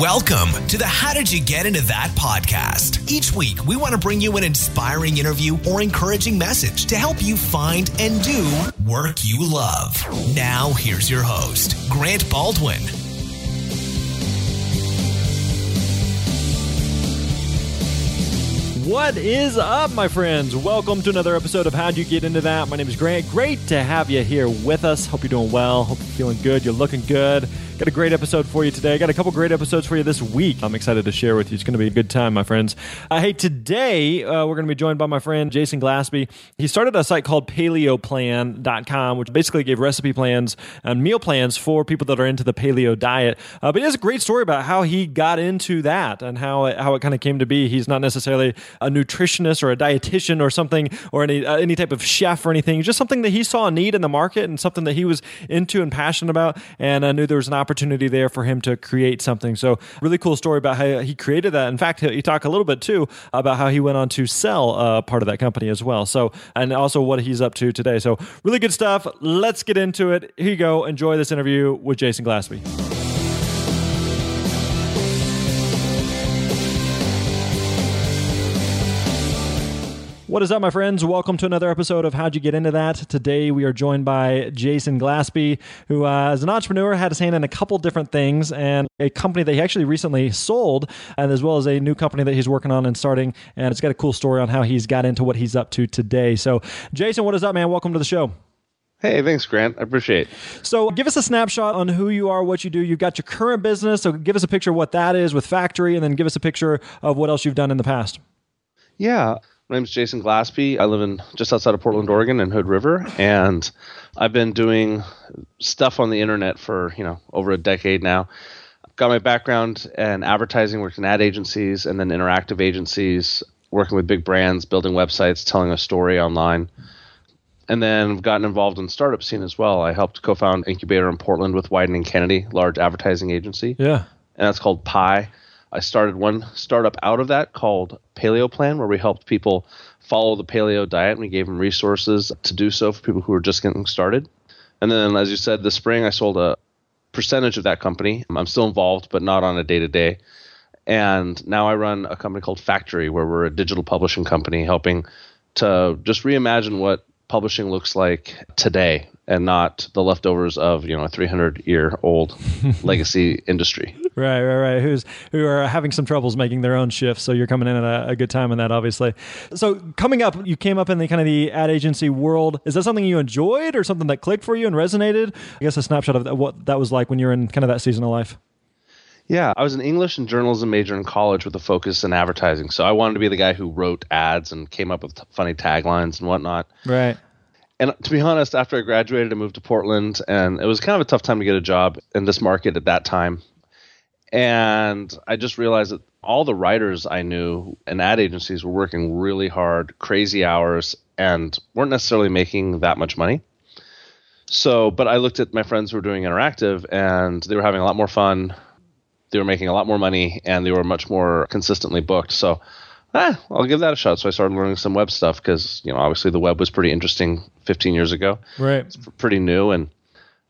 Welcome to the How Did You Get Into That podcast. Each week, we want to bring you an inspiring interview or encouraging message to help you find and do work you love. Now, here's your host, Grant Baldwin. What is up, my friends? Welcome to another episode of How'd You Get Into That? My name is Grant. Great to have you here with us. Hope you're doing well. Hope you're feeling good. You're looking good. Got a great episode for you today. I got a couple great episodes for you this week. I'm excited to share with you. It's going to be a good time, my friends. Uh, hey, today uh, we're going to be joined by my friend Jason Glaspey. He started a site called PaleoPlan.com, which basically gave recipe plans and meal plans for people that are into the paleo diet. Uh, but he has a great story about how he got into that and how it, how it kind of came to be. He's not necessarily a nutritionist or a dietitian or something or any uh, any type of chef or anything. Just something that he saw a need in the market and something that he was into and passionate about, and I knew there was an opportunity there for him to create something. So really cool story about how he created that. In fact, he, talked a little bit too about how he went on to sell uh, part of that company as well. So and also what he's up to today. So really good stuff. Let's get into it. Here you go. Enjoy this interview with Jason Glaspey. What is up, my friends? Welcome to another episode of How'd You Get Into That? Today we are joined by Jason Glaspey, who, uh, as an entrepreneur, had his hand in a couple different things and a company that he actually recently sold, and as well as a new company that he's working on and starting. And it's got a cool story on how he's got into what he's up to today. So, Jason, what is up, man? Welcome to the show. Hey, thanks, Grant. I appreciate. It. So, give us a snapshot on who you are, what you do. You've got your current business, so give us a picture of what that is with Factory, and then give us a picture of what else you've done in the past. Yeah, my name's Jason Glaspey. I live in just outside of Portland, Oregon, in Hood River, and I've been doing stuff on the internet for you know over a decade now. Got my background in advertising, worked in ad agencies, and then interactive agencies, working with big brands, building websites, telling a story online. And then I've gotten involved in startup scene as well. I helped co-found Incubator in Portland with Wieden+Kennedy, large advertising agency. Yeah. And that's called PIE. I started one startup out of that called Paleo Plan, where we helped people follow the paleo diet and we gave them resources to do so for people who were just getting started. And then, as you said, this spring I sold a percentage of that company. I'm still involved, but not on a day to day. And now I run a company called Factory, where we're a digital publishing company helping to just reimagine what publishing looks like today and not the leftovers of you know a 300 year old legacy industry. Right right right. Who's who are having some troubles making their own shifts so you're coming in at a, a, good time in that obviously. So coming up you came up in the kind of the ad agency world. Is that something you enjoyed or something that clicked for you and resonated? I guess a snapshot of what that was like when you were in kind of that season of life yeah, I was an English and journalism major in college with a focus in advertising. So I wanted to be the guy who wrote ads and came up with funny taglines and whatnot. Right. And to be honest, after I graduated, I moved to Portland, and it was kind of a tough time to get a job in this market at that time. And I just realized that all the writers I knew in ad agencies were working really hard, crazy hours, and weren't necessarily making that much money. So, but I looked at my friends who were doing interactive, and they were having a lot more fun they were making a lot more money and they were much more consistently booked. So, eh, I'll give that a shot. So I started learning some web stuff because you know obviously the web was pretty interesting 15 years ago. Right. It's pretty new, and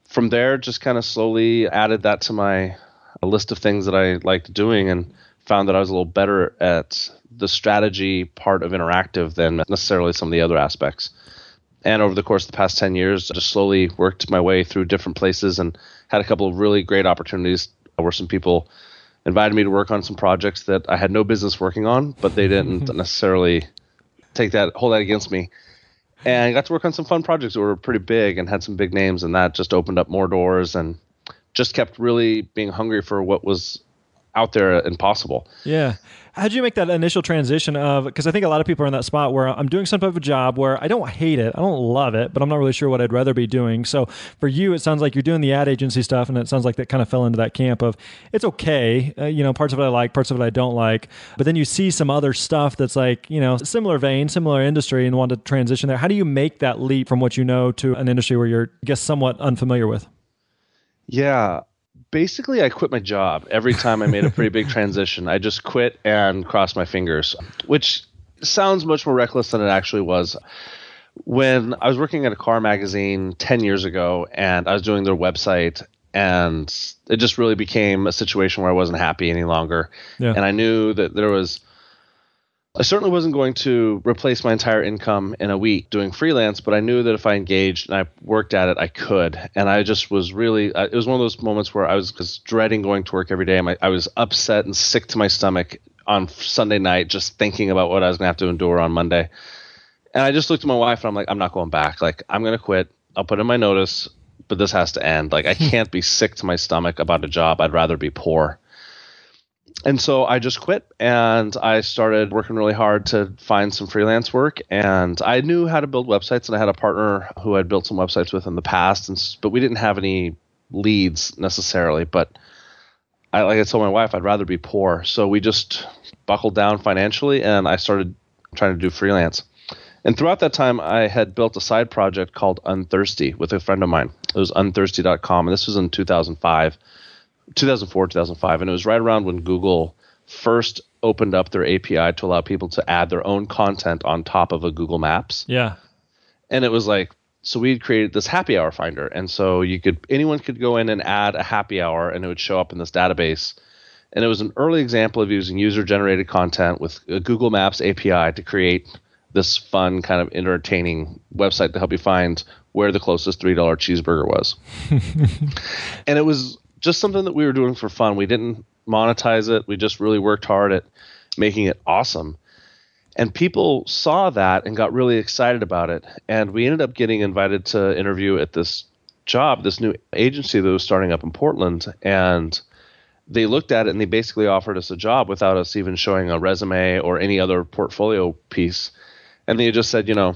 from there just kind of slowly added that to my a list of things that I liked doing and found that I was a little better at the strategy part of interactive than necessarily some of the other aspects. And over the course of the past 10 years, I just slowly worked my way through different places and had a couple of really great opportunities where some people invited me to work on some projects that I had no business working on, but they didn't necessarily take that hold that against me. And I got to work on some fun projects that were pretty big and had some big names, and that just opened up more doors and just kept really being hungry for what was out there and possible. Yeah. How did you make that initial transition of because I think a lot of people are in that spot where I'm doing some type of job where I don't hate it, I don't love it, but I'm not really sure what I'd rather be doing. So for you, it sounds like you're doing the ad agency stuff, and it sounds like that kind of fell into that camp of it's okay, uh, you know, parts of it I like, parts of it I don't like, but then you see some other stuff that's like you know similar vein, similar industry, and want to transition there. How do you make that leap from what you know to an industry where you're, I guess, somewhat unfamiliar with? Yeah, basically I quit my job every time I made a pretty big transition. I just quit and crossed my fingers, which sounds much more reckless than it actually was. When I was working at a car magazine 10 years ago and I was doing their website and it just really became a situation where I wasn't happy any longer. Yeah. And I knew that there was I certainly wasn't going to replace my entire income in a week doing freelance, but I knew that if I engaged and I worked at it, I could. And I just was really, it was one of those moments where I was just dreading going to work every day. I was upset and sick to my stomach on Sunday night, just thinking about what I was going to have to endure on Monday. And I just looked at my wife and I'm like, I'm not going back. Like, I'm going to quit. I'll put in my notice, but this has to end. Like, I can't be sick to my stomach about a job. I'd rather be poor and so I just quit and I started working really hard to find some freelance work. And I knew how to build websites, and I had a partner who I'd built some websites with in the past, and but we didn't have any leads necessarily. But I, like I told my wife, I'd rather be poor. So we just buckled down financially, and I started trying to do freelance. And throughout that time, I had built a side project called Unthirsty with a friend of mine. It was unthirsty.com, and this was in 2005 2004, 2005, and it was right around when Google first opened up their API to allow people to add their own content on top of a Google Maps. Yeah. And it was like, so we had created this happy hour finder, and so you could anyone could go in and add a happy hour, and it would show up in this database. And it was an early example of using user generated content with a Google Maps API to create this fun kind of entertaining website to help you find where the closest three dollar cheeseburger was. and it was just something that we were doing for fun. We didn't monetize it. We just really worked hard at making it awesome. And people saw that and got really excited about it. And we ended up getting invited to interview at this job, this new agency that was starting up in Portland. And they looked at it and they basically offered us a job without us even showing a resume or any other portfolio piece. And they just said, you know,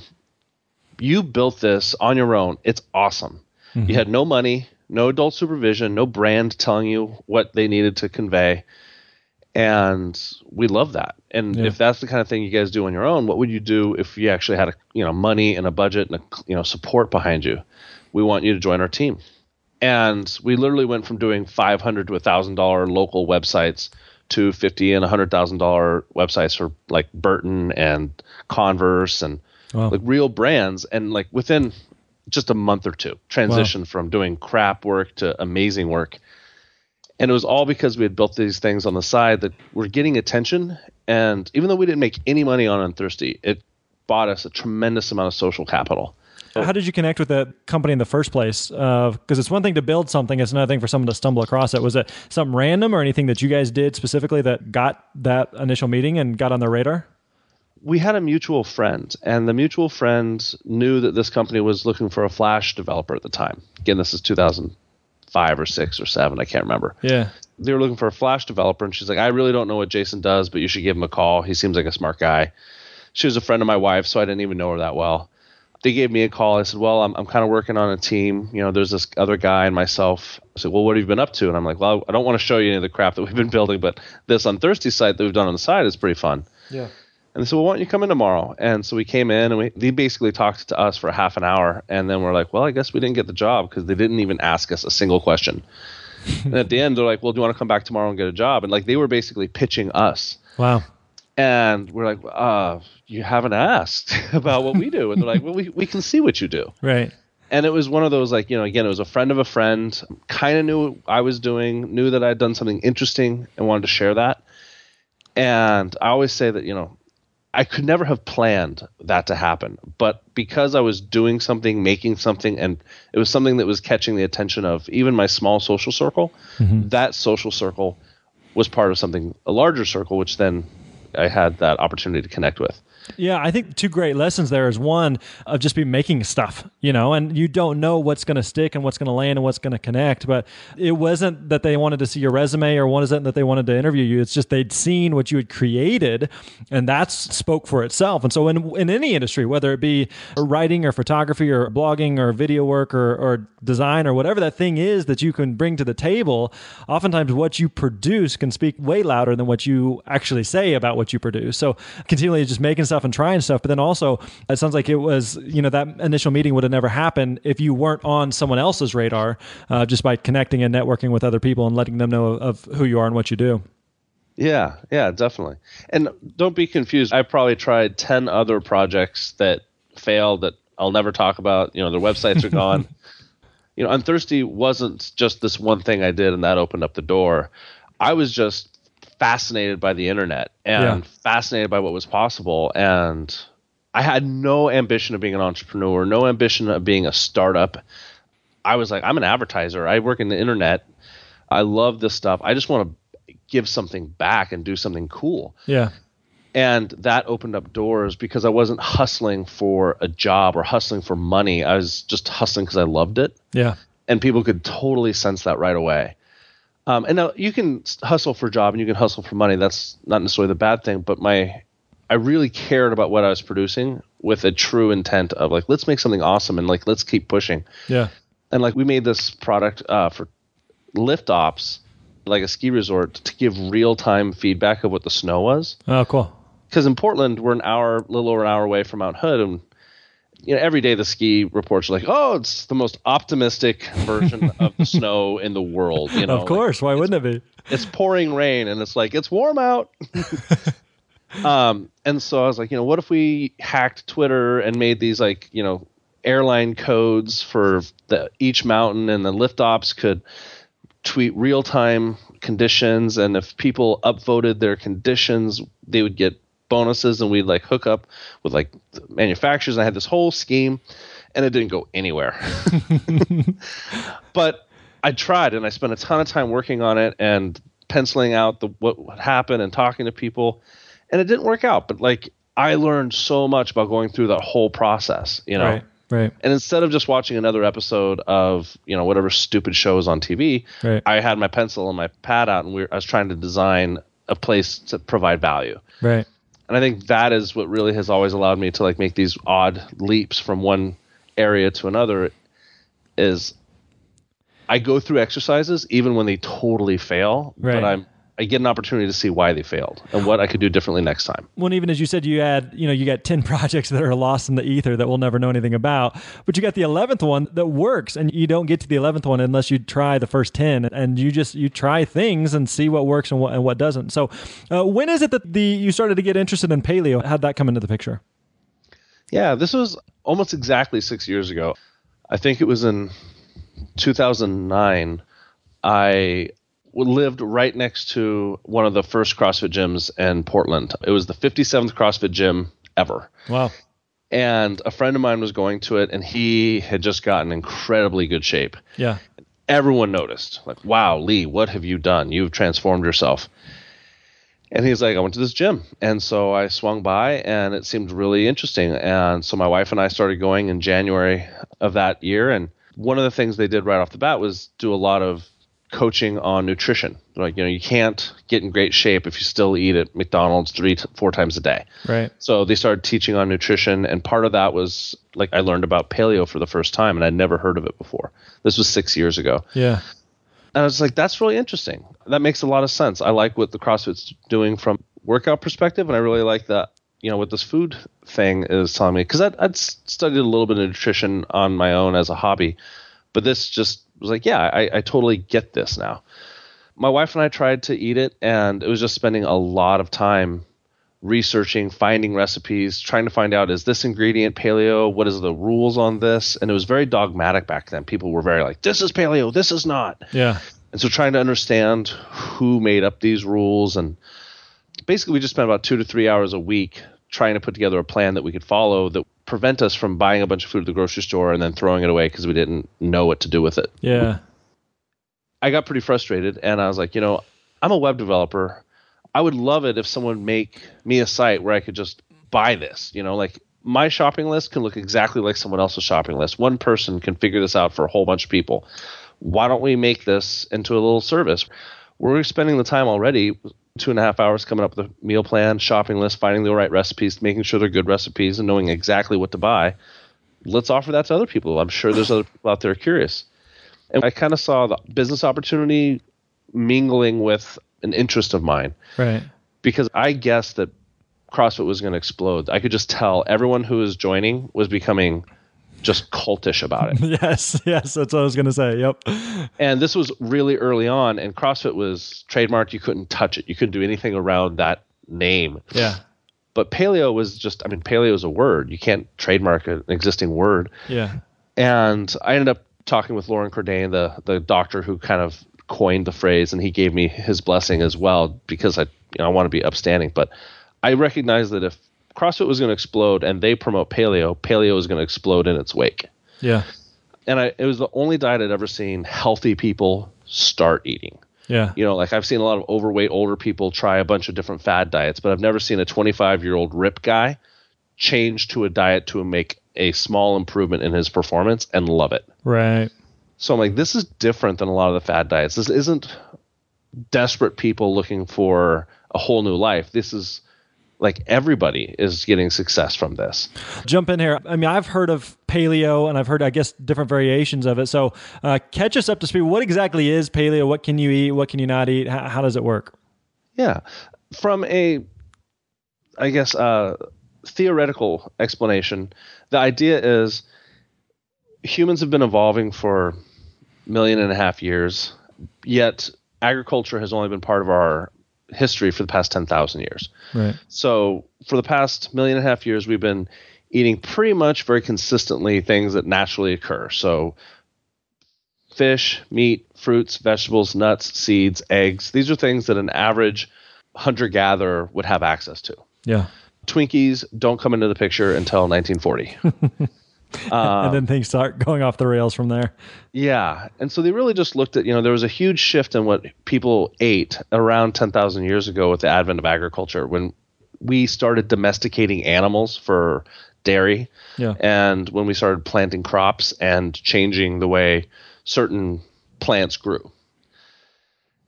you built this on your own. It's awesome. Mm-hmm. You had no money no adult supervision, no brand telling you what they needed to convey. And we love that. And yeah. if that's the kind of thing you guys do on your own, what would you do if you actually had a, you know money and a budget and a, you know support behind you? We want you to join our team. And we literally went from doing 500 to $1,000 local websites to 50 and $100,000 websites for like Burton and Converse and wow. like real brands. And like within just a month or two transition wow. from doing crap work to amazing work and it was all because we had built these things on the side that were getting attention and even though we didn't make any money on unthirsty it bought us a tremendous amount of social capital how did you connect with that company in the first place? Because uh, it's one thing to build something; it's another thing for someone to stumble across it. Was it something random or anything that you guys did specifically that got that initial meeting and got on their radar? We had a mutual friend, and the mutual friend knew that this company was looking for a Flash developer at the time. Again, this is 2005 or six or seven, I can't remember. Yeah. They were looking for a Flash developer, and she's like, I really don't know what Jason does, but you should give him a call. He seems like a smart guy. She was a friend of my wife, so I didn't even know her that well. They gave me a call. I said, Well, I'm, I'm kind of working on a team. You know, there's this other guy and myself. I said, Well, what have you been up to? And I'm like, Well, I don't want to show you any of the crap that we've been building, but this on Unthirsty site that we've done on the side is pretty fun. Yeah. And they said, well, why don't you come in tomorrow? And so we came in and we, they basically talked to us for half an hour. And then we're like, well, I guess we didn't get the job because they didn't even ask us a single question. and at the end, they're like, well, do you want to come back tomorrow and get a job? And like they were basically pitching us. Wow. And we're like, uh, you haven't asked about what we do. And they're like, well, we, we can see what you do. Right. And it was one of those, like, you know, again, it was a friend of a friend, kind of knew what I was doing, knew that I'd done something interesting and wanted to share that. And I always say that, you know, I could never have planned that to happen, but because I was doing something, making something, and it was something that was catching the attention of even my small social circle, mm-hmm. that social circle was part of something, a larger circle, which then I had that opportunity to connect with. Yeah, I think two great lessons there is one of just be making stuff, you know, and you don't know what's going to stick and what's going to land and what's going to connect. But it wasn't that they wanted to see your resume or wasn't that they wanted to interview you. It's just they'd seen what you had created, and that spoke for itself. And so in in any industry, whether it be writing or photography or blogging or video work or, or design or whatever that thing is that you can bring to the table, oftentimes what you produce can speak way louder than what you actually say about what you produce. So continually just making stuff and trying stuff. But then also, it sounds like it was, you know, that initial meeting would have never happen if you weren't on someone else's radar uh, just by connecting and networking with other people and letting them know of who you are and what you do. Yeah, yeah, definitely. And don't be confused. I probably tried 10 other projects that failed that I'll never talk about. You know, their websites are gone. you know, Unthirsty wasn't just this one thing I did and that opened up the door. I was just fascinated by the internet and Yeah. fascinated by what was possible. And I had no ambition of being an entrepreneur, no ambition of being a startup. I was like, I'm an advertiser. I work in the internet. I love this stuff. I just want to give something back and do something cool. Yeah. And that opened up doors because I wasn't hustling for a job or hustling for money. I was just hustling because I loved it Yeah. and people could totally sense that right away. Um, and now you can hustle for a job and you can hustle for money. That's not necessarily the bad thing, but my I really cared about what I was producing with a true intent of like let's make something awesome and like let's keep pushing. Yeah. And like we made this product uh, for lift ops, like a ski resort, to give real time feedback of what the snow was Oh, cool. because in Portland we're an hour, a little over an hour away from Mount Hood, and you know every day the ski reports are like, oh, it's the most optimistic version of the snow in the world. You know, of course. Why wouldn't it be? it's pouring rain, and it's like it's warm out. um, and so I was like, you know, what if we hacked Twitter and made these like you know airline codes for the each mountain, and the lift ops could tweet real time conditions and if people upvoted their conditions they would get bonuses and we'd like hook up with like the manufacturers. And i had this whole scheme and it didn't go anywhere. But i tried and i spent a ton of time working on it and penciling out the what would happen and talking to people and it didn't work out but like i learned so much about going through that whole process you know Right. Right. and instead of just watching another episode of you know whatever stupid shows on TV, Right. I had my pencil and my pad out, and we were, I was trying to design a place to provide value. Right. And I think that is what really has always allowed me to like make these odd leaps from one area to another. Is I go through exercises even when they totally fail, Right. but I'm I get an opportunity to see why they failed and what I could do differently next time. Well, and even as you said, you had, you know, you got 10 projects that are lost in the ether that we'll never know anything about, but you got the 11th one that works and you don't get to the 11th one unless you try the first 10 and you just, you try things and see what works and what, and what doesn't. So uh, when is it that the, you started to get interested in paleo? How'd that come into the picture? Yeah, this was almost exactly six years ago. I think it was in 2009. I lived right next to one of the first CrossFit gyms in Portland. It was the 57th CrossFit gym ever. Wow. And a friend of mine was going to it, and he had just gotten incredibly good shape. Yeah. Everyone noticed, like, wow, Lee, what have you done? You've transformed yourself. And he's like, I went to this gym. And so I swung by and it seemed really interesting. And so my wife and I started going in January of that year. And one of the things they did right off the bat was do a lot of coaching on nutrition. Like, you know, you can't get in great shape if you still eat at McDonald's three, to four times a day. Right. So they started teaching on nutrition, and part of that was like I learned about paleo for the first time, and I'd never heard of it before. This was six years ago, Yeah. and I was like, "That's really interesting. That makes a lot of sense. I like what the CrossFit's doing from workout perspective, and I really like that. You know, what this food thing is telling me because I'd, I'd studied a little bit of nutrition on my own as a hobby, but this just was like, yeah, I, I totally get this now. My wife and I tried to eat it, and it was just spending a lot of time researching, finding recipes, trying to find out is this ingredient paleo? What is the rules on this? And it was very dogmatic back then. People were very like, this is paleo, this is not. Yeah. And so trying to understand who made up these rules and basically we just spent about two to three hours a week trying to put together a plan that we could follow that prevent us from buying a bunch of food at the grocery store and then throwing it away because we didn't know what to do with it. Yeah. I got pretty frustrated and I was like, you know, I'm a web developer. I would love it if someone make me a site where I could just buy this, you know, like my shopping list can look exactly like someone else's shopping list. One person can figure this out for a whole bunch of people. Why don't we make this into a little service? We're spending the time already, two and a half hours coming up with a meal plan, shopping list, finding the right recipes, making sure they're good recipes, and knowing exactly what to buy. Let's offer that to other people. I'm sure there's other people out there curious. And I kind of saw the business opportunity mingling with an interest of mine Right. because I guessed that CrossFit was going to explode. I could just tell everyone who was joining was becoming just cultish about it. Yes. Yes. That's what I was going to say. Yep. and this was really early on, and CrossFit was trademarked. You couldn't touch it. You couldn't do anything around that name. Yeah. But paleo was just, I mean, paleo is a word. You can't trademark an existing word. Yeah. And I ended up talking with Loren Cordain, the the doctor who kind of coined the phrase, and he gave me his blessing as well because I you know I want to be upstanding. But I recognize that if CrossFit was going to explode and they promote paleo, paleo is going to explode in its wake. Yeah. And I, it was the only diet I'd ever seen healthy people start eating. Yeah. You know, like I've seen a lot of overweight older people try a bunch of different fad diets, but I've never seen a 25 year old rip guy change to a diet to make a small improvement in his performance and love it. Right. So I'm like, this is different than a lot of the fad diets. This isn't desperate people looking for a whole new life. This is like everybody is getting success from this. Jump in here. I mean, I've heard of paleo and I've heard, I guess, different variations of it. So uh, catch us up to speed. What exactly is paleo? What can you eat? What can you not eat? How, how does it work? Yeah. From a, I guess, uh, theoretical explanation, the idea is humans have been evolving for a million and a half years, yet agriculture has only been part of our history for the past 10,000 years. Right. So, for the past million and a half years, we've been eating pretty much very consistently things that naturally occur. So, fish, meat, fruits, vegetables, nuts, seeds, eggs. These are things that an average hunter gatherer would have access to. Yeah. Twinkies don't come into the picture until 1940. Uh, and then things start going off the rails from there. Yeah. And so they really just looked at, you know, there was a huge shift in what people ate around 10,000 years ago with the advent of agriculture when we started domesticating animals for dairy Yeah. and when we started planting crops and changing the way certain plants grew.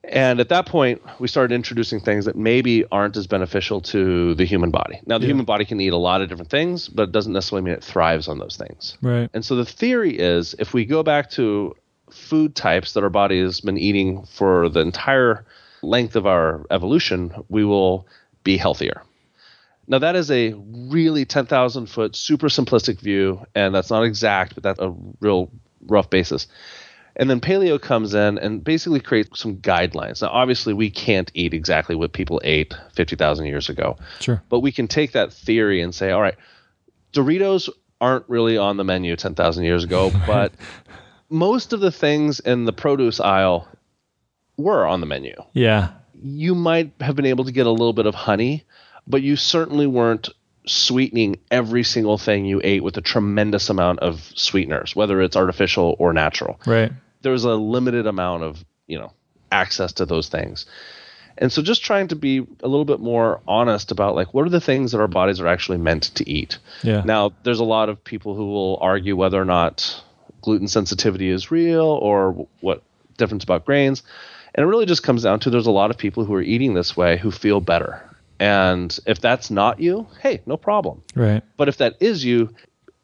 And at that point, we started introducing things that maybe aren't as beneficial to the human body. Now, the Yeah. human body can eat a lot of different things, but it doesn't necessarily mean it thrives on those things. Right. And so the theory is if we go back to food types that our body has been eating for the entire length of our evolution, we will be healthier. Now, that is a really 10,000 foot, super simplistic view, and that's not exact, but that's a real rough basis. And then paleo comes in and basically creates some guidelines. Now, obviously, we can't eat exactly what people ate 50,000 years ago, Sure. but we can take that theory and say, all right, Doritos aren't really on the menu 10,000 years ago, but most of the things in the produce aisle were on the menu. Yeah. You might have been able to get a little bit of honey, but you certainly weren't sweetening every single thing you ate with a tremendous amount of sweeteners, whether it's artificial or natural Right. There was a limited amount of you know access to those things. And so just trying to be a little bit more honest about like what are the things that our bodies are actually meant to eat? Yeah. now there's a lot of people who will argue whether or not gluten sensitivity is real or what difference about grains. And it really just comes down to there's a lot of people who are eating this way who feel better. And if that's not you hey no problem. Right. but if that is you,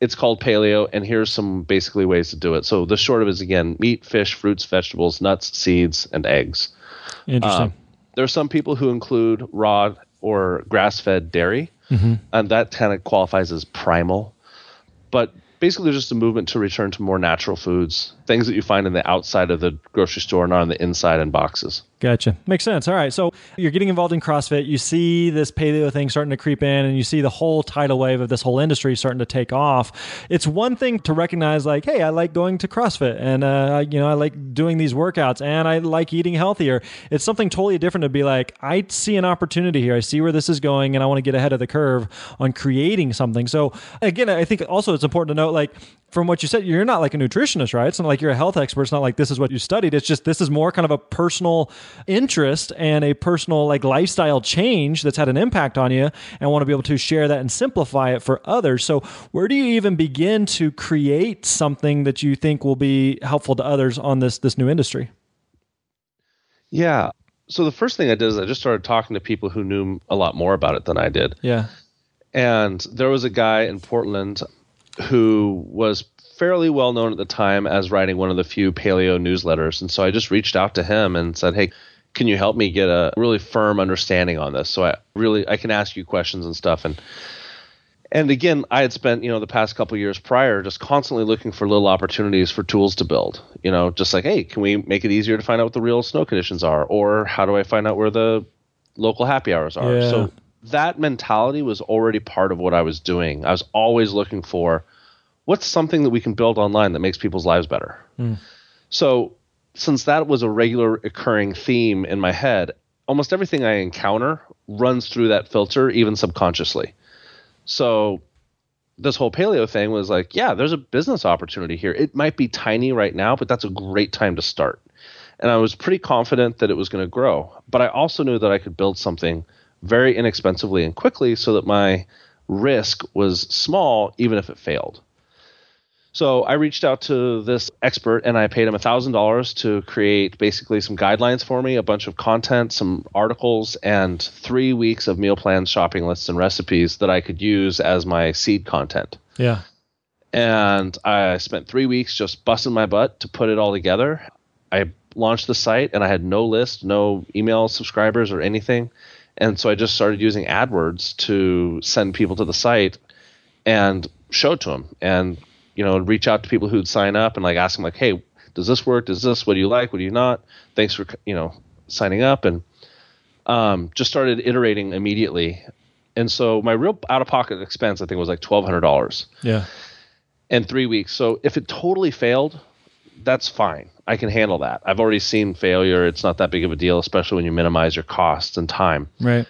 it's called paleo, and here's some basically ways to do it. So the short of it is again meat, fish, fruits, vegetables, nuts, seeds, and eggs. Interesting. Um, there are some people who include raw or grass fed dairy, and that kind of qualifies as primal. But basically, there's just a movement to return to more natural foods, things that you find in the outside of the grocery store, and not on the inside in boxes. Gotcha. Makes sense. All right. So you're getting involved in CrossFit. You see this paleo thing starting to creep in, and you see the whole tidal wave of this whole industry starting to take off. It's one thing to recognize, like, hey, I like going to CrossFit, and uh, you know, I like doing these workouts, and I like eating healthier. It's something totally different to be like, I see an opportunity here. I see where this is going, and I want to get ahead of the curve on creating something. So again, I think also it's important to note, like, from what you said, you're not like a nutritionist, right? It's not like you're a health expert. It's not like this is what you studied. It's just this is more kind of a personal interest and a personal like lifestyle change that's had an impact on you and want to be able to share that and simplify it for others. So, where do you even begin to create something that you think will be helpful to others on this this new industry? Yeah. So the first thing I did is I just started talking to people who knew a lot more about it than I did. Yeah. And there was a guy in Portland who was fairly well known at the time as writing one of the few paleo newsletters. And so I just reached out to him and said, Hey, can you help me get a really firm understanding on this? So I really I can ask you questions and stuff. And and again, I had spent, you know, the past couple years prior just constantly looking for little opportunities for tools to build. You know, just like, hey, can we make it easier to find out what the real snow conditions are? Or how do I find out where the local happy hours are? Yeah. So that mentality was already part of what I was doing. I was always looking for what's something that we can build online that makes people's lives better? Hmm. So, since that was a regular occurring theme in my head, almost everything I encounter runs through that filter, even subconsciously. So, this whole paleo thing was like, yeah, there's a business opportunity here. It might be tiny right now, but that's a great time to start. And I was pretty confident that it was going to grow. But I also knew that I could build something very inexpensively and quickly so that my risk was small, even if it failed. So I reached out to this expert and I paid him $1,000 to create basically some guidelines for me, a bunch of content, some articles, and three weeks of meal plans, shopping lists, and recipes that I could use as my seed content. Yeah. And I spent three weeks just busting my butt to put it all together. I launched the site and I had no list, no email subscribers or anything. And so I just started using AdWords to send people to the site and show it to them and, you know, reach out to people who'd sign up and like ask them like, Hey, does this work? Does this, what do you like? What do you not? Thanks for, you know, signing up and, um, just started iterating immediately. And so my real out of pocket expense, I think was like $1,200 Yeah. in three weeks. So if it totally failed, that's fine. I can handle that. I've already seen failure. It's not that big of a deal, especially when you minimize your costs and time. Right.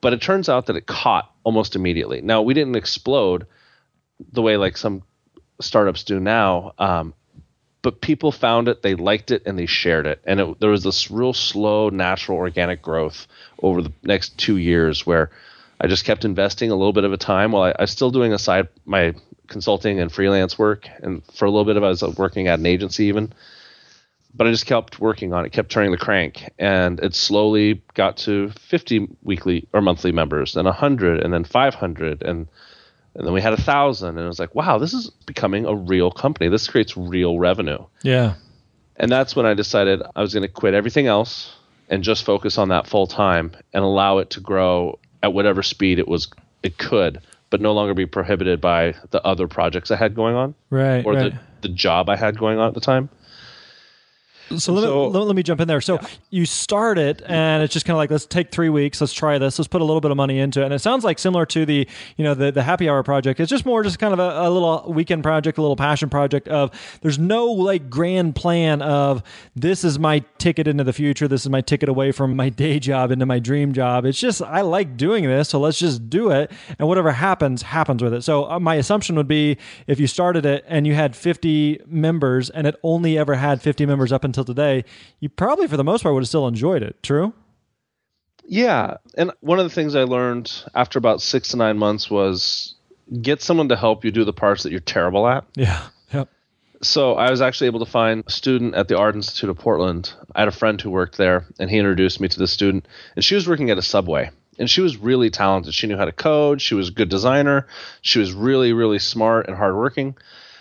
But it turns out that it caught almost immediately. Now, we didn't explode the way like some startups do now, um, but people found it, they liked it, and they shared it. And it, there was this real slow, natural, organic growth over the next two years where I just kept investing a little bit of a time while I, I was still doing aside my consulting and freelance work. And for a little bit of I was working at an agency even. But I just kept working on it, kept turning the crank, and it slowly got to 50 weekly or monthly members, then 100, and then 500, and and then we had a thousand, and it was like, wow, this is becoming a real company. This creates real revenue. Yeah. And that's when I decided I was going to quit everything else and just focus on that full time and allow it to grow at whatever speed it was it could, but no longer be prohibited by the other projects I had going on Right. or right. the, the job I had going on at the time. So let, So- me, let, me jump in there. So you start it, and it's just kind of like let's take three weeks, let's try this, let's put a little bit of money into it, and it sounds like similar to the you know the the happy hour project. It's just more just kind of a, a little weekend project, a little passion project. Of there's no like grand plan of this is my ticket into the future, this is my ticket away from my day job into my dream job. It's just I like doing this, so let's just do it, and whatever happens happens with it. So uh, my assumption would be if you started it and you had 50 members and it only ever had 50 members up until today, you probably for the most part would have still enjoyed it. True? Yeah. And one of the things I learned after about six to nine months was get someone to help you do the parts that you're terrible at. Yeah. Yep. So I was actually able to find a student at the Art Institute of Portland. I had a friend who worked there, and he introduced me to this student. And she was working at a Subway, and she was really talented. She knew how to code. She was a good designer. She was really, really smart and hardworking.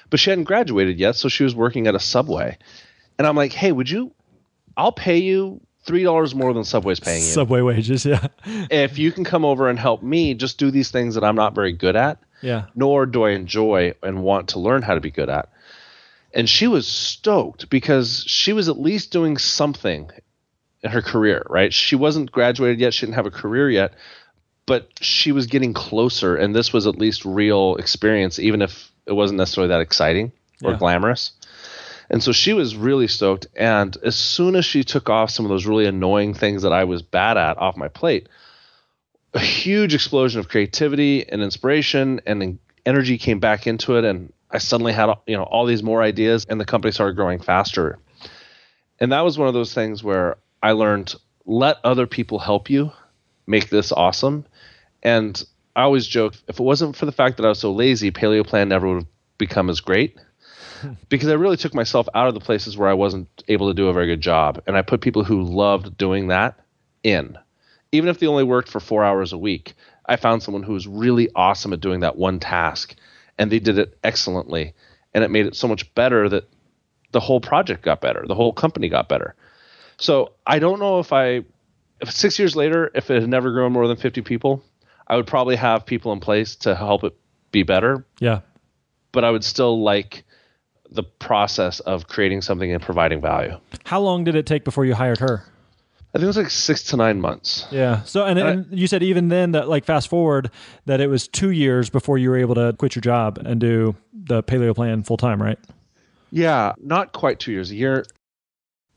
But she hadn't graduated yet, so she was working at a Subway. And I'm like, hey, would you? I'll pay you three dollars more than Subway's paying you Subway wages. Yeah. if you can come over and help me just do these things that I'm not very good at Yeah. nor do I enjoy and want to learn how to be good at. And she was stoked because she was at least doing something in her career, right? She wasn't graduated yet, she didn't have a career yet, but she was getting closer, and this was at least real experience, even if it wasn't necessarily that exciting or Yeah. glamorous. And so she was really stoked. And as soon as she took off some of those really annoying things that I was bad at off my plate, a huge explosion of creativity and inspiration and energy came back into it and I suddenly had you know all these more ideas and the company started growing faster. And that was one of those things where I learned let other people help you make this awesome. And I always joke if it wasn't for the fact that I was so lazy, Paleo Plan never would have become as great. Because I really took myself out of the places where I wasn't able to do a very good job and I put people who loved doing that in even if they only worked for four hours a week, I found someone who was really awesome at doing that one task, and they did it excellently, and it made it so much better that the whole project got better, the whole company got better. So I don't know if I, if six years later, if it had never grown more than fifty people, I would probably have people in place to help it be better, Yeah. but I would still like the process of creating something and providing value. How long did it take before you hired her? I think it was like six to nine months. Yeah. So, and, And I- you said even then that, like, fast forward, that it was two years before you were able to quit your job and do the paleo plan full time, right? Yeah, not quite two years. A year.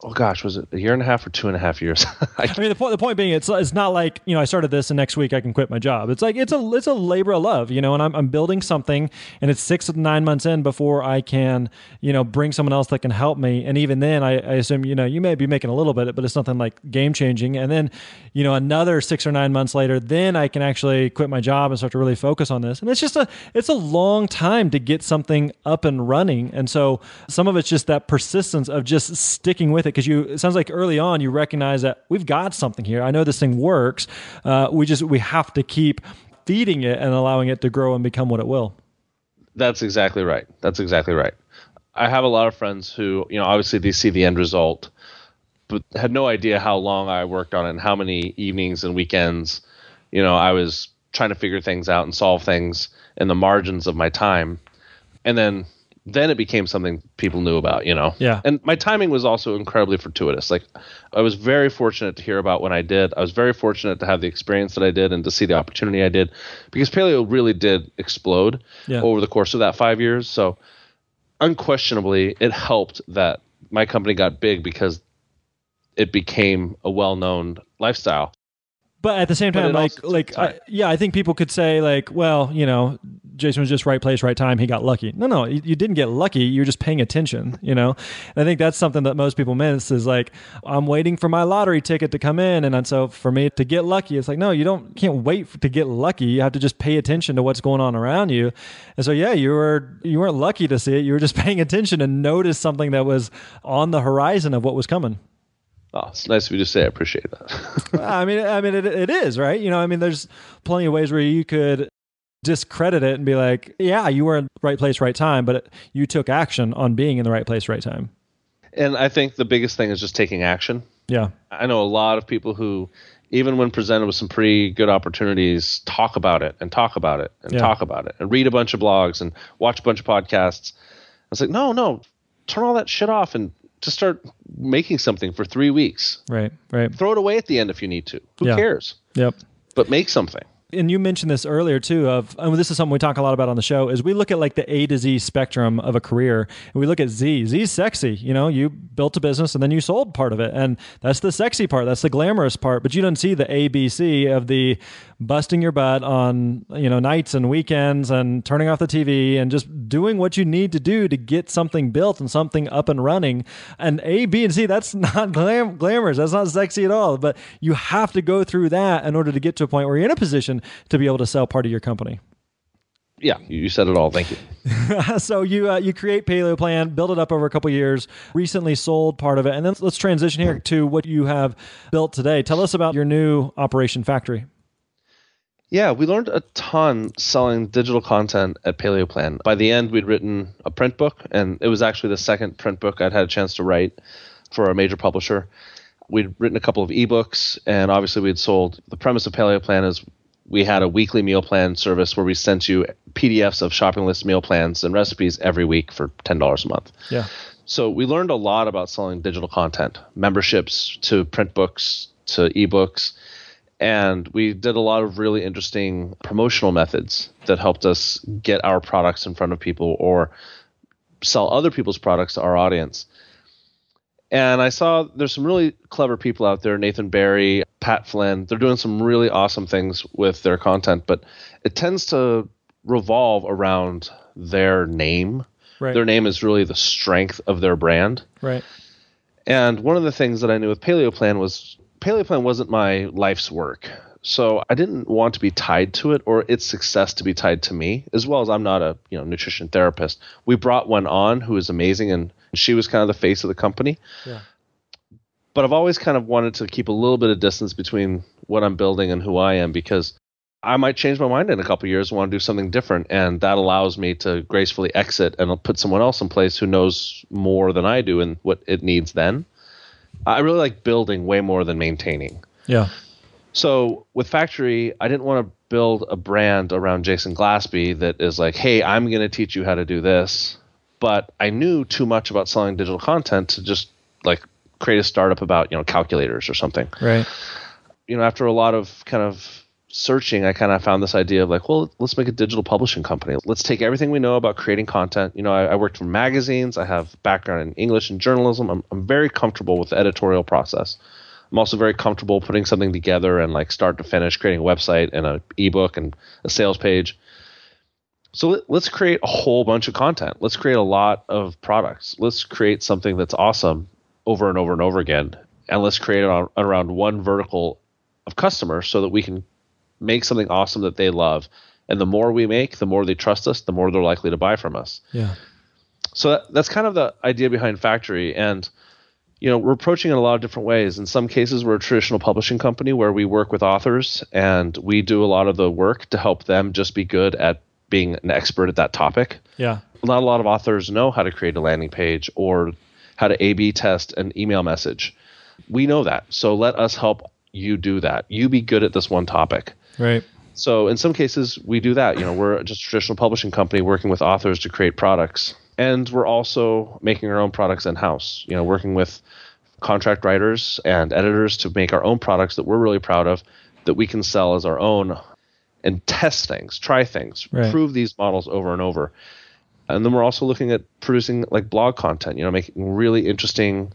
Oh gosh, was it a year and a half or two and a half years? I I mean, the point the point being, it's it's not like you know I started this and next week I can quit my job. It's like it's a it's a labor of love, you know, and I'm I'm building something, and it's six to nine months in before I can you know bring someone else that can help me, and even then I, I assume you know you may be making a little bit, but it's nothing like game changing, and then you know another six or nine months later, then I can actually quit my job and start to really focus on this, and it's just a it's a long time to get something up and running, and so some of it's just that persistence of just sticking with it because you it sounds like early on you recognize that we've got something here. I know this thing works. Uh, we just we have to keep feeding it and allowing it to grow and become what it will. That's exactly right. That's exactly right. I have a lot of friends who, you know, obviously they see the end result, but had no idea how long I worked on it and how many evenings and weekends, you know, I was trying to figure things out and solve things in the margins of my time. And then then it became something people knew about, you know. Yeah. And my timing was also incredibly fortuitous. Like I was very fortunate to hear about when I did. I was very fortunate to have the experience that I did and to see the opportunity I did because paleo really did explode Yeah. over the course of that 5 years. So unquestionably it helped that my company got big because it became a well-known lifestyle. But at the same time, like also like. I, yeah, I think people could say like, well, you know, Jason was just right place, right time. He got lucky. No, no, you, you didn't get lucky. You're just paying attention. You know, and I think that's something that most people miss is like, I'm waiting for my lottery ticket to come in, and so for me to get lucky, it's like, no, you don't can't wait for, to get lucky. You have to just pay attention to what's going on around you. And so yeah, you were you weren't lucky to see it. You were just paying attention and notice something that was on the horizon of what was coming. Oh, it's nice of you to say. I appreciate that. I mean, I mean, it, it is right. You know, I mean, there's plenty of ways where you could discredit it and be like, yeah, you were in the right place, right time, but you took action on being in the right place, right time. and I think the biggest thing is just taking action. Yeah, I know a lot of people who, even when presented with some pretty good opportunities, talk about it and talk about it and Yeah. talk about it and read a bunch of blogs and watch a bunch of podcasts. It's like, no, no, turn all that shit off and just start making something for three weeks. right, right. Throw it away at the end if you need to. Who Yeah. cares? Yep. But make something. And you mentioned this earlier too of and this is something we talk a lot about on the show is we look at like the a to z spectrum of a career and we look at z. Z's sexy you know? You built a business and then you sold part of it and that's the sexy part that's the glamorous part but you don't see the a b c of the busting your butt on you know nights and weekends and turning off the tv and just doing what you need to do to get something built and something up and running. And a b and c that's not glam- glamorous. That's not sexy at all. But you have to go through that in order to get to a point where you're in a position to be able to sell part of your company. Yeah, you said it all. Thank you. so you uh, you create paleo plan build it up over a couple years recently sold part of it and then let's transition here to what you have built today. Tell us about your new operation factory Yeah, we learned a ton selling digital content at PaleoPlan. By the end, we'd written a print book, and it was actually the second print book I'd had a chance to write for a major publisher. We'd written a couple of ebooks, and obviously we'd sold. The premise of PaleoPlan is we had a weekly meal plan service where we sent you PDFs of shopping list meal plans and recipes every week for ten dollars a month. yeah So we learned a lot about selling digital content, memberships to print books to ebooks, and we did a lot of really interesting promotional methods that helped us get our products in front of people or sell other people's products to our audience. And I saw there's some really clever people out there, Nathan Barry, Pat Flynn. They're doing some really awesome things with their content, but it tends to revolve around their name. right Their name is really the strength of their brand. right And one of the things that I knew with Paleo Plan was PaleoPlan wasn't my life's work. So I didn't want to be tied to it or its success to be tied to me, as well as I'm not a you know nutrition therapist. We brought one on who is amazing and she was kind of the face of the company. Yeah. But I've always kind of wanted to keep a little bit of distance between what I'm building and who I am because I might change my mind in a couple years and want to do something different, and that allows me to gracefully exit and put someone else in place who knows more than I do and what it needs then. I really like building way more than maintaining. yeah So with Factory, I didn't want to build a brand around Jason Glaspey that is like, hey, I'm going to teach you how to do this. But I knew too much about selling digital content to just like create a startup about you know calculators or something. Right. You know, after a lot of kind of searching, I kind of found this idea of like, well, let's make a digital publishing company. Let's take everything we know about creating content. You know, I, I worked for magazines. I have background in English and journalism. I'm, I'm very comfortable with the editorial process. I'm also very comfortable putting something together and like start to finish, creating a website and an ebook and a sales page. So let, let's create a whole bunch of content. Let's create a lot of products. Let's create something that's awesome over and over and over again. And let's create it on, around one vertical of customers so that we can make something awesome that they love. And the more we make, the more they trust us, the more they're likely to buy from us. Yeah. So that, that's kind of the idea behind Factory. And you know, we're approaching it in a lot of different ways. In some cases, we're a traditional publishing company where we work with authors and we do a lot of the work to help them just be good at being an expert at that topic. Yeah. Not a lot of authors know how to create a landing page or how to A B test an email message. We know that. So let us help you do that. You be good at this one topic. Right. So in some cases, we do that. You know, we're just a traditional publishing company working with authors to create products and we're also making our own products in house. You know, working with contract writers and editors to make our own products that we're really proud of that we can sell as our own and test things, try things, right. prove these models over and over. And then we're also looking at producing like blog content, you know, making really interesting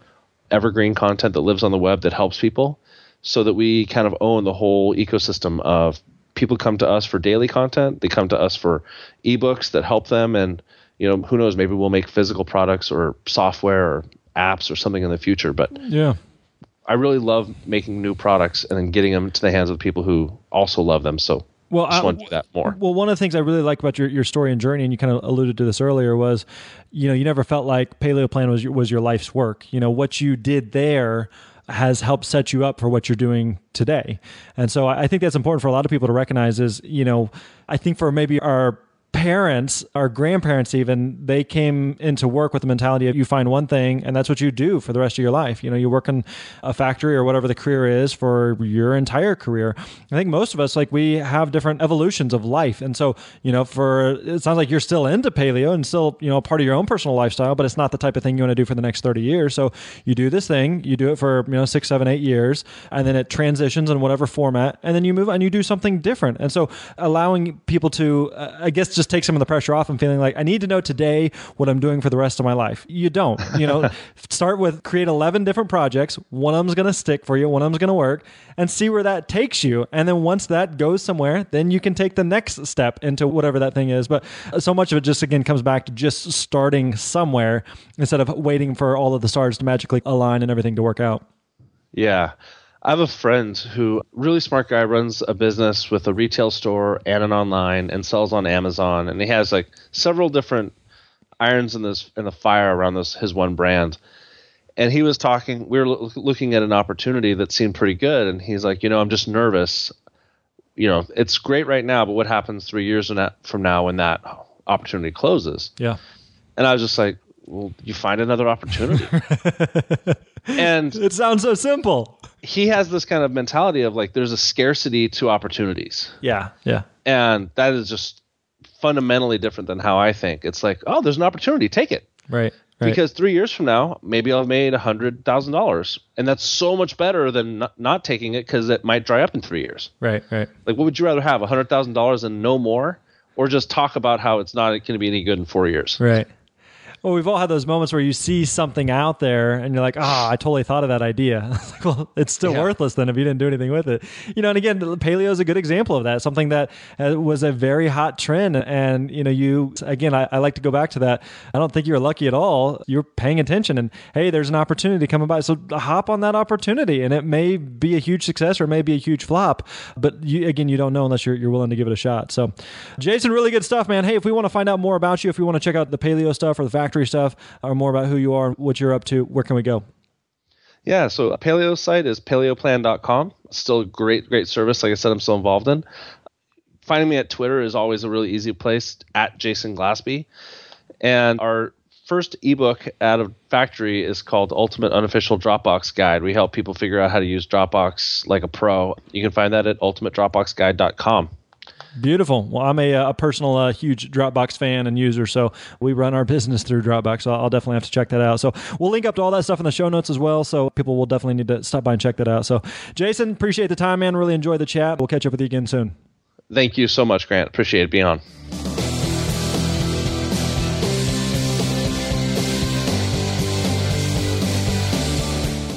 evergreen content that lives on the web that helps people so that we kind of own the whole ecosystem of people come to us for daily content, they come to us for ebooks that help them and you know, who knows? Maybe we'll make physical products or software or apps or something in the future. But yeah, I really love making new products and then getting them to the hands of people who also love them. So well, I want to do that more. Well, one of the things I really like about your, your story and journey, and you kind of alluded to this earlier, was, you know, you never felt like Paleo Plan was your, was your life's work. You know, what you did there has helped set you up for what you're doing today. And so I think that's important for a lot of people to recognize is, you know, I think for maybe our parents, our grandparents even, they came into work with the mentality of you find one thing and that's what you do for the rest of your life. You know, you work in a factory or whatever the career is for your entire career. I think most of us, like, we have different evolutions of life. And so, you know, for it sounds like you're still into paleo and still, you know, part of your own personal lifestyle, but it's not the type of thing you want to do for the next 30 years. So you do this thing, you do it for, you know, six, seven, eight years, and then it transitions in whatever format, and then you move and you do something different. And so allowing people to, uh, I guess, just take some of the pressure off and feeling like I need to know today what I'm doing for the rest of my life. You don't. You know, start with create 11 different projects. One of them's going to stick for you, one of them's going to work, and see where that takes you. And then once that goes somewhere, then you can take the next step into whatever that thing is. But so much of it just again comes back to just starting somewhere instead of waiting for all of the stars to magically align and everything to work out. Yeah. I have a friend who really smart guy runs a business with a retail store and an online and sells on Amazon and he has like several different irons in this in the fire around this his one brand. And he was talking we were lo- looking at an opportunity that seemed pretty good and he's like, "You know, I'm just nervous. You know, it's great right now, but what happens 3 years from now when that opportunity closes?" Yeah. And I was just like, well, you find another opportunity. and it sounds so simple he has this kind of mentality of like there's a scarcity to opportunities. Yeah, yeah. And that is just fundamentally different than how I think. It's like, oh, there's an opportunity, take it. Right. Right. Because three years from now, maybe I'll have made a hundred thousand dollars, and that's so much better than not, not taking it because it might dry up in three years. Right, right. Like, what would you rather have, a hundred thousand dollars and no more, or just talk about how it's not going to be any good in four years? Right. Well, we've all had those moments where you see something out there and you're like, ah, oh, I totally thought of that idea. like, well, it's still yeah. worthless then if you didn't do anything with it. You know, and again, paleo is a good example of that. Something that uh, was a very hot trend. And, you know, you, again, I, I like to go back to that. I don't think you're lucky at all. You're paying attention and, hey, there's an opportunity coming by. So hop on that opportunity. And it may be a huge success or it may be a huge flop. But you, again, you don't know unless you're, you're willing to give it a shot. So, Jason, really good stuff, man. Hey, if we want to find out more about you, if we want to check out the paleo stuff or the fact factory stuff or more about who you are, what you're up to, where can we go? Yeah, so Paleo site is paleoplan.com. Still a great, great service. Like I said, I'm still involved in. Finding me at Twitter is always a really easy place at Jason Glaspey. And our first ebook out of Factory is called Ultimate Unofficial Dropbox Guide. We help people figure out how to use Dropbox like a pro. You can find that at ultimatedropboxguide.com. Beautiful. Well, I'm a, a personal, uh, huge Dropbox fan and user, so we run our business through Dropbox. So I'll definitely have to check that out. So we'll link up to all that stuff in the show notes as well. So people will definitely need to stop by and check that out. So Jason, appreciate the time, man. Really enjoy the chat. We'll catch up with you again soon. Thank you so much, Grant. Appreciate it being on.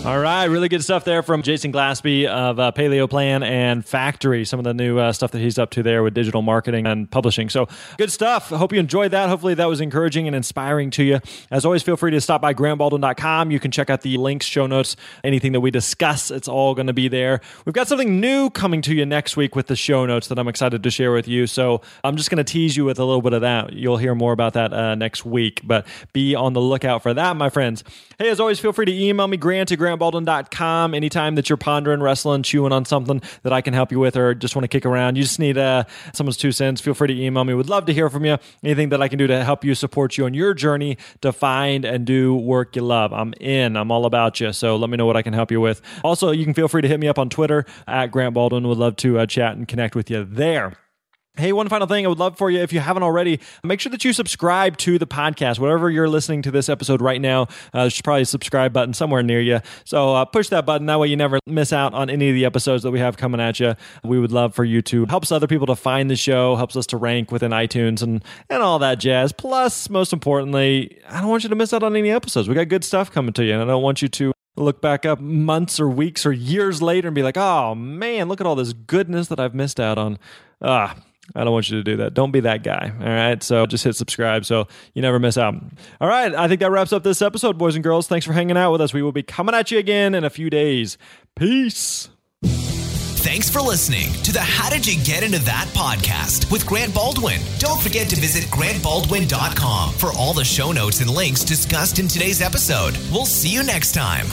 All right, really good stuff there from Jason Glaspey of uh, Paleo Plan and Factory. Some of the new uh, stuff that he's up to there with digital marketing and publishing. So good stuff. Hope you enjoyed that. Hopefully that was encouraging and inspiring to you. As always, feel free to stop by grantbaldwin.com. You can check out the links, show notes, anything that we discuss. It's all going to be there. We've got something new coming to you next week with the show notes that I'm excited to share with you. So I'm just going to tease you with a little bit of that. You'll hear more about that uh, next week, but be on the lookout for that, my friends. Hey, as always, feel free to email me, grant grant grantbaldwin.com. Anytime that you're pondering, wrestling, chewing on something that I can help you with or just want to kick around, you just need uh, someone's two cents, feel free to email me. Would love to hear from you. Anything that I can do to help you, support you on your journey to find and do work you love. I'm in. I'm all about you. So let me know what I can help you with. Also, you can feel free to hit me up on Twitter at Grant Baldwin. Would love to uh, chat and connect with you there. Hey, one final thing I would love for you, if you haven't already, make sure that you subscribe to the podcast. Whatever you're listening to this episode right now, uh, there's probably a subscribe button somewhere near you. So uh, push that button. That way you never miss out on any of the episodes that we have coming at you. We would love for you to helps other people to find the show, helps us to rank within iTunes and, and all that jazz. Plus, most importantly, I don't want you to miss out on any episodes. We got good stuff coming to you, and I don't want you to look back up months or weeks or years later and be like, oh man, look at all this goodness that I've missed out on. Ah, I don't want you to do that. Don't be that guy. All right. So just hit subscribe so you never miss out. All right. I think that wraps up this episode, boys and girls. Thanks for hanging out with us. We will be coming at you again in a few days. Peace. Thanks for listening to the How Did You Get Into That podcast with Grant Baldwin. Don't forget to visit grantbaldwin.com for all the show notes and links discussed in today's episode. We'll see you next time.